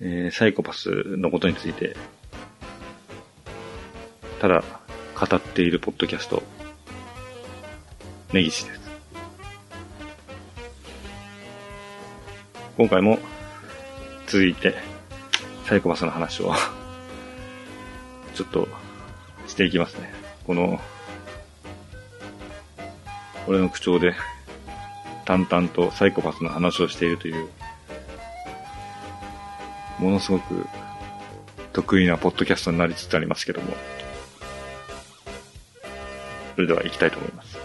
えー、サイコパスのことについて、ただ語っているポッドキャスト、根岸です。今回も続いてサイコパスの話を ちょっとしていきますね。この、俺の口調で淡々とサイコパスの話をしているという、ものすごく得意なポッドキャストになりつつありますけども、それでは行きたいと思います。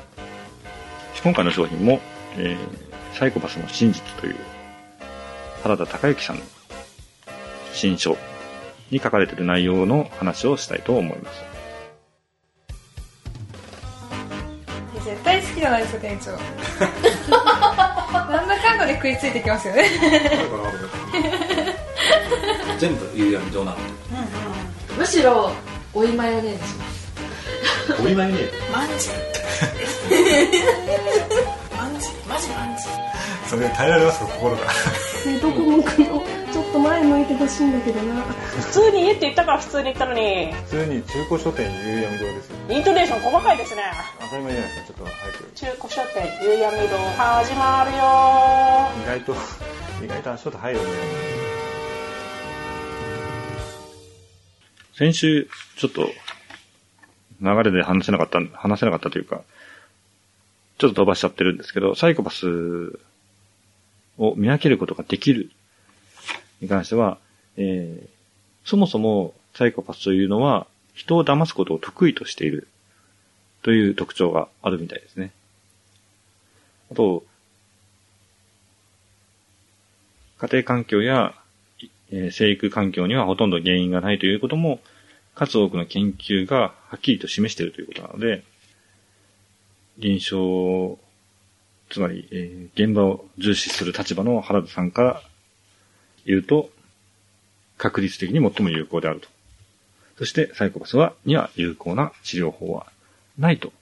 今回の商品も、えー、サイコパスの真実という、原田孝之さんの新書に書かれている内容の話をしたいと思います。絶対好きじゃないですか、店長。なんだかんだで食いついてきますよね。全部夕闇状なの。うんうん、むしろ、おいマヨネーズします。おいマヨネーズマンジ。マンジ、マジマンジ。それ耐えられますか、心が。どこ向くのちょっと前向いてほしいんだけどな普通に家って言ったから普通に言ったのに普通に中古書店夕闇堂ですよイントネーション細かいですね当たり前じゃないですかちょっと早く中古書店夕闇堂始まるよ意外と意外と足音入るね先週ちょっと流れで話せなかった話せなかったというかちょっと飛ばしちゃってるんですけどサイコパスを見分けることができるに関しては、えー、そもそもサイコパスというのは人を騙すことを得意としているという特徴があるみたいですね。あと、家庭環境や、え、生育環境にはほとんど原因がないということも、数多くの研究がはっきりと示しているということなので、臨床、つまり、え、現場を重視する立場の原田さんから言うと、確率的に最も有効であると。そして、サイコパスは、には有効な治療法はないと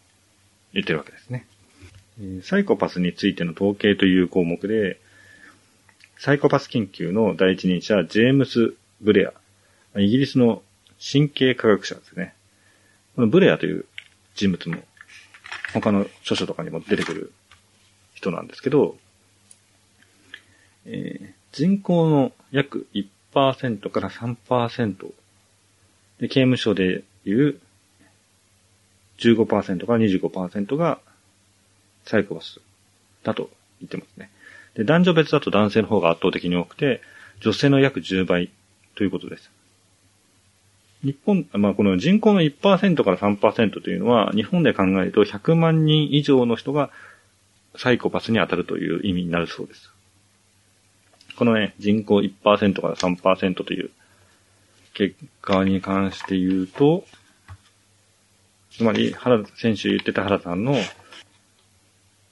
言ってるわけですね。サイコパスについての統計という項目で、サイコパス研究の第一人者、ジェームス・ブレア。イギリスの神経科学者ですね。このブレアという人物も、他の著書とかにも出てくる人なんですけど、えー、人口の約1%から3%で、刑務所でいう15%から25%がサイコパスだと言ってますね。で、男女別だと男性の方が圧倒的に多くて、女性の約10倍ということです。日本、まあ、この人口の1%から3%というのは、日本で考えると100万人以上の人がサイコパスに当たるという意味になるそうです。このね、人口1%から3%という結果に関して言うと、つまり、原田、先週言ってた原田さんの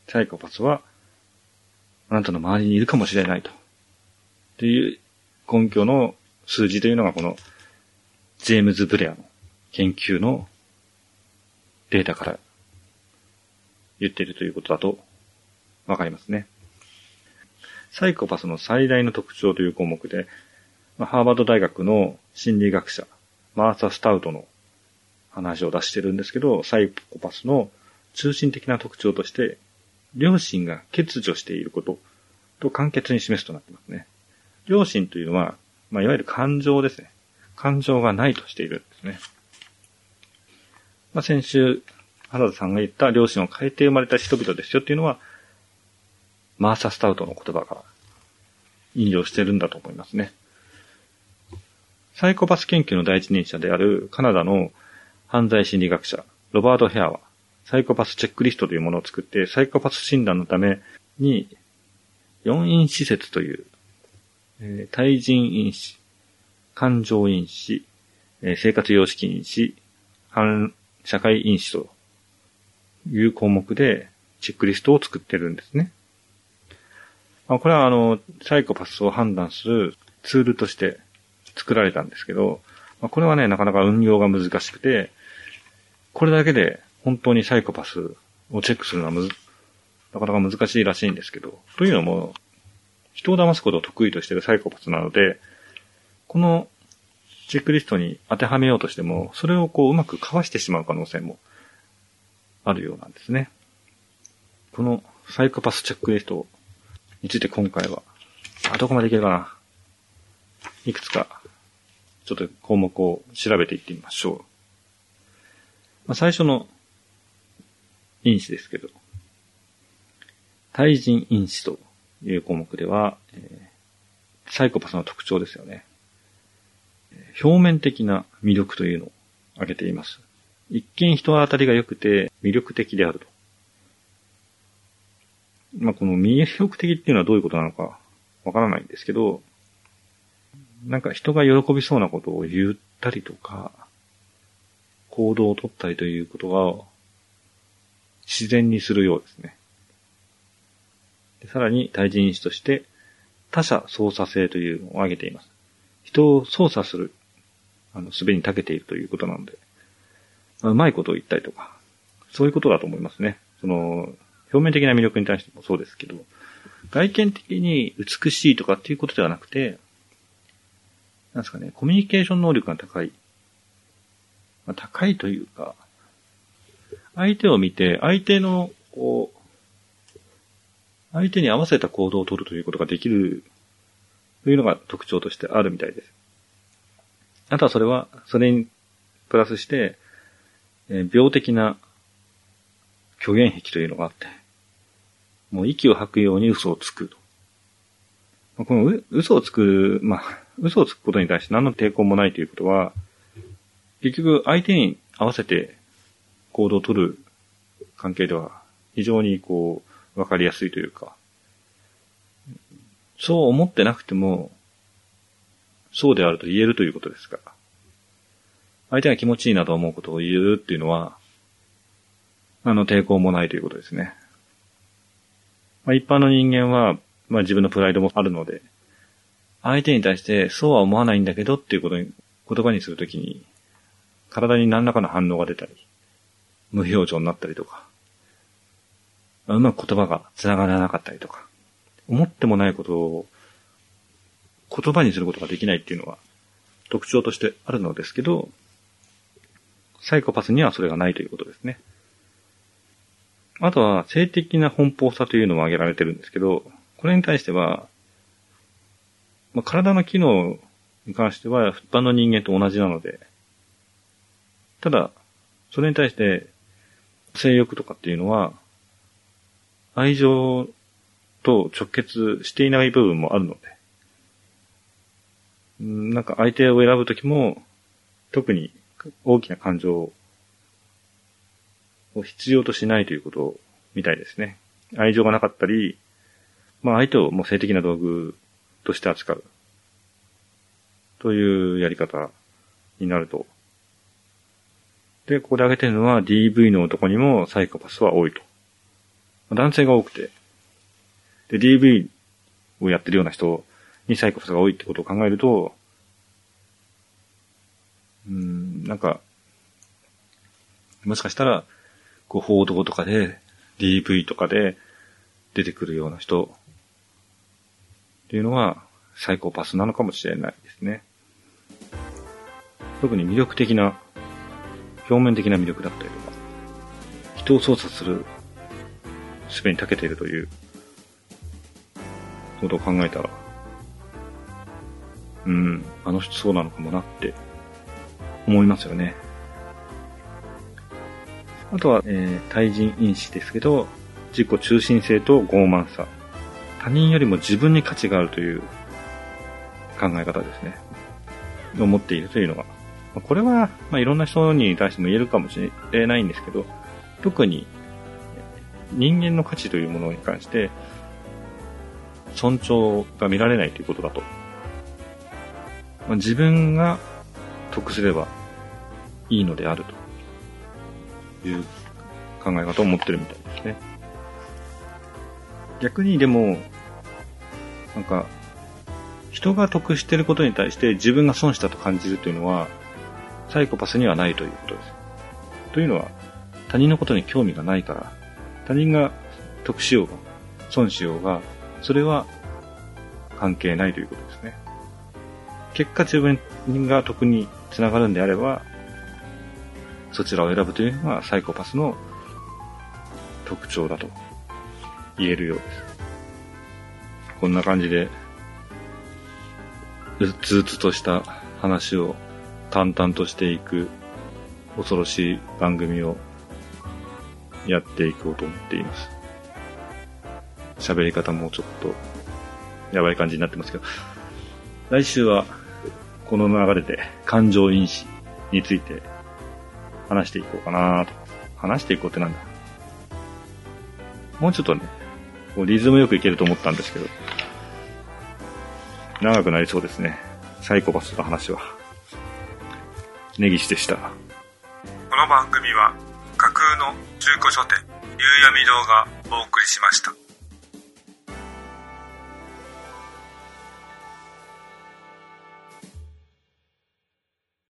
サイコパスは、あなたの周りにいるかもしれないと。っていう根拠の数字というのがこの、ジェームズ・ブレアの研究のデータから言っているということだとわかりますね。サイコパスの最大の特徴という項目で、ハーバード大学の心理学者、マーサ・スタウトの話を出してるんですけど、サイコパスの中心的な特徴として、両親が欠如していることと簡潔に示すとなってますね。両親というのは、まあ、いわゆる感情ですね。感情がないとしているんですね。まあ、先週、原田さんが言った両親を変えて生まれた人々ですよっていうのは、マーサ・スタウトの言葉が引用してるんだと思いますね。サイコパス研究の第一人者であるカナダの犯罪心理学者、ロバート・ヘアは、サイコパスチェックリストというものを作って、サイコパス診断のために、四因施設という、えー、対人因子、感情因子、えー、生活様式因子、反社会因子という項目でチェックリストを作ってるんですね。まあこれはあの、サイコパスを判断するツールとして作られたんですけど、まあこれはね、なかなか運用が難しくて、これだけで本当にサイコパスをチェックするのはむず、なかなか難しいらしいんですけど、というのも、人を騙すことを得意としているサイコパスなので、このチェックリストに当てはめようとしても、それをこううまくかわしてしまう可能性もあるようなんですね。このサイコパスチェックリストについて今回は、あ、どこまでいけるかな。いくつか、ちょっと項目を調べていってみましょう。まあ、最初の因子ですけど、対人因子という項目では、えーサイコパスの特徴ですよね。表面的な魅力というのを挙げています。一見人当たりが良くて魅力的であると。まあ、この魅力的っていうのはどういうことなのかわからないんですけど、なんか人が喜びそうなことを言ったりとか、行動をとったりということが自然にするようですね。でさらに対人因子として他者操作性というのを挙げています。人を操作する、あの、術に長けているということなので、まあうまいことを言ったりとか、そういうことだと思いますね。その、表面的な魅力に対してもそうですけど、外見的に美しいとかっていうことではなくて、なんですかね、コミュニケーション能力が高い。まあ、高いというか、相手を見て、相手の、こう、相手に合わせた行動を取るということができるというのが特徴としてあるみたいです。あとはそれは、それにプラスして、えー病的な虚言癖というのがあって、もう息を吐くように嘘をつくと。まあこのう嘘をつく、まあ、嘘をつくことに対して何の抵抗もないということは、結局相手に合わせて行動を取る関係では非常にこう、わかりやすいというか、そう思ってなくても、そうであると言えるということですから。相手が気持ちいいなと思うことを言うっていうのは、あの、抵抗もないということですね。まあ、一般の人間は、まあ自分のプライドもあるので、相手に対してそうは思わないんだけどっていうことに、言葉にするときに、体に何らかの反応が出たり、無表情になったりとか、うまく言葉が繋がらなかったりとか、思ってもないことを言葉にすることができないっていうのは特徴としてあるのですけど、サイコパスにはそれがないということですね。あとは、性的な奔放さというのも挙げられてるんですけど、これに対しては、まあ、体の機能に関しては、一般の人間と同じなので、ただ、それに対して、性欲とかっていうのは、愛情と直結していない部分もあるので、んなんか相手を選ぶときも、特に大きな感情を必要としないということみたいですね。愛情がなかったり、まあ相手をもう性的な道具として扱う。というやり方になると。で、ここで挙げてるのは DV の男にもサイコパスは多いと。男性が多くて。で、DV をやってるような人にサイコパスが多いってことを考えると、うん、なんか、もしかしたら、こう報道とかで、DV とかで出てくるような人っていうのはサイコパスなのかもしれないですね。特に魅力的な、表面的な魅力だったりとか、人を操作する術に長けているということを考えたら、うん、あの人そうなのかもなって思いますよね。あとは、えー対人因子ですけど、自己中心性と傲慢さ。他人よりも自分に価値があるという考え方ですね。を持っているというのが。これは、まあ、いろんな人に対しても言えるかもしれないんですけど、特に人間の価値というものに関して、尊重が見られないということだと。まあ、自分が得すればいいのであるという考え方を持ってるみたいですね。逆にでも、なんか、人が得してることに対して自分が損したと感じるというのは、サイコパスにはないということです。というのは、他人のことに興味がないから、他人が得しようが、損しようが、それは関係ないということですね。結果自分が得につながるんであれば、そちらを選ぶというのがサイコパスの特徴だと言えるようです。こんな感じで、うつうつとした話を淡々としていく恐ろしい番組をやっていこうと思っています。喋り方もちょっとやばい感じになってますけど、来週はこの流れで感情因子について話していこうかなと。話していこうってなんだもうちょっとね、こうリズムよくいけると思ったんですけど、長くなりそうですね。サイコパスの話は。根岸でした。この番組は架空の中古書店、夕闇堂がお送りしました。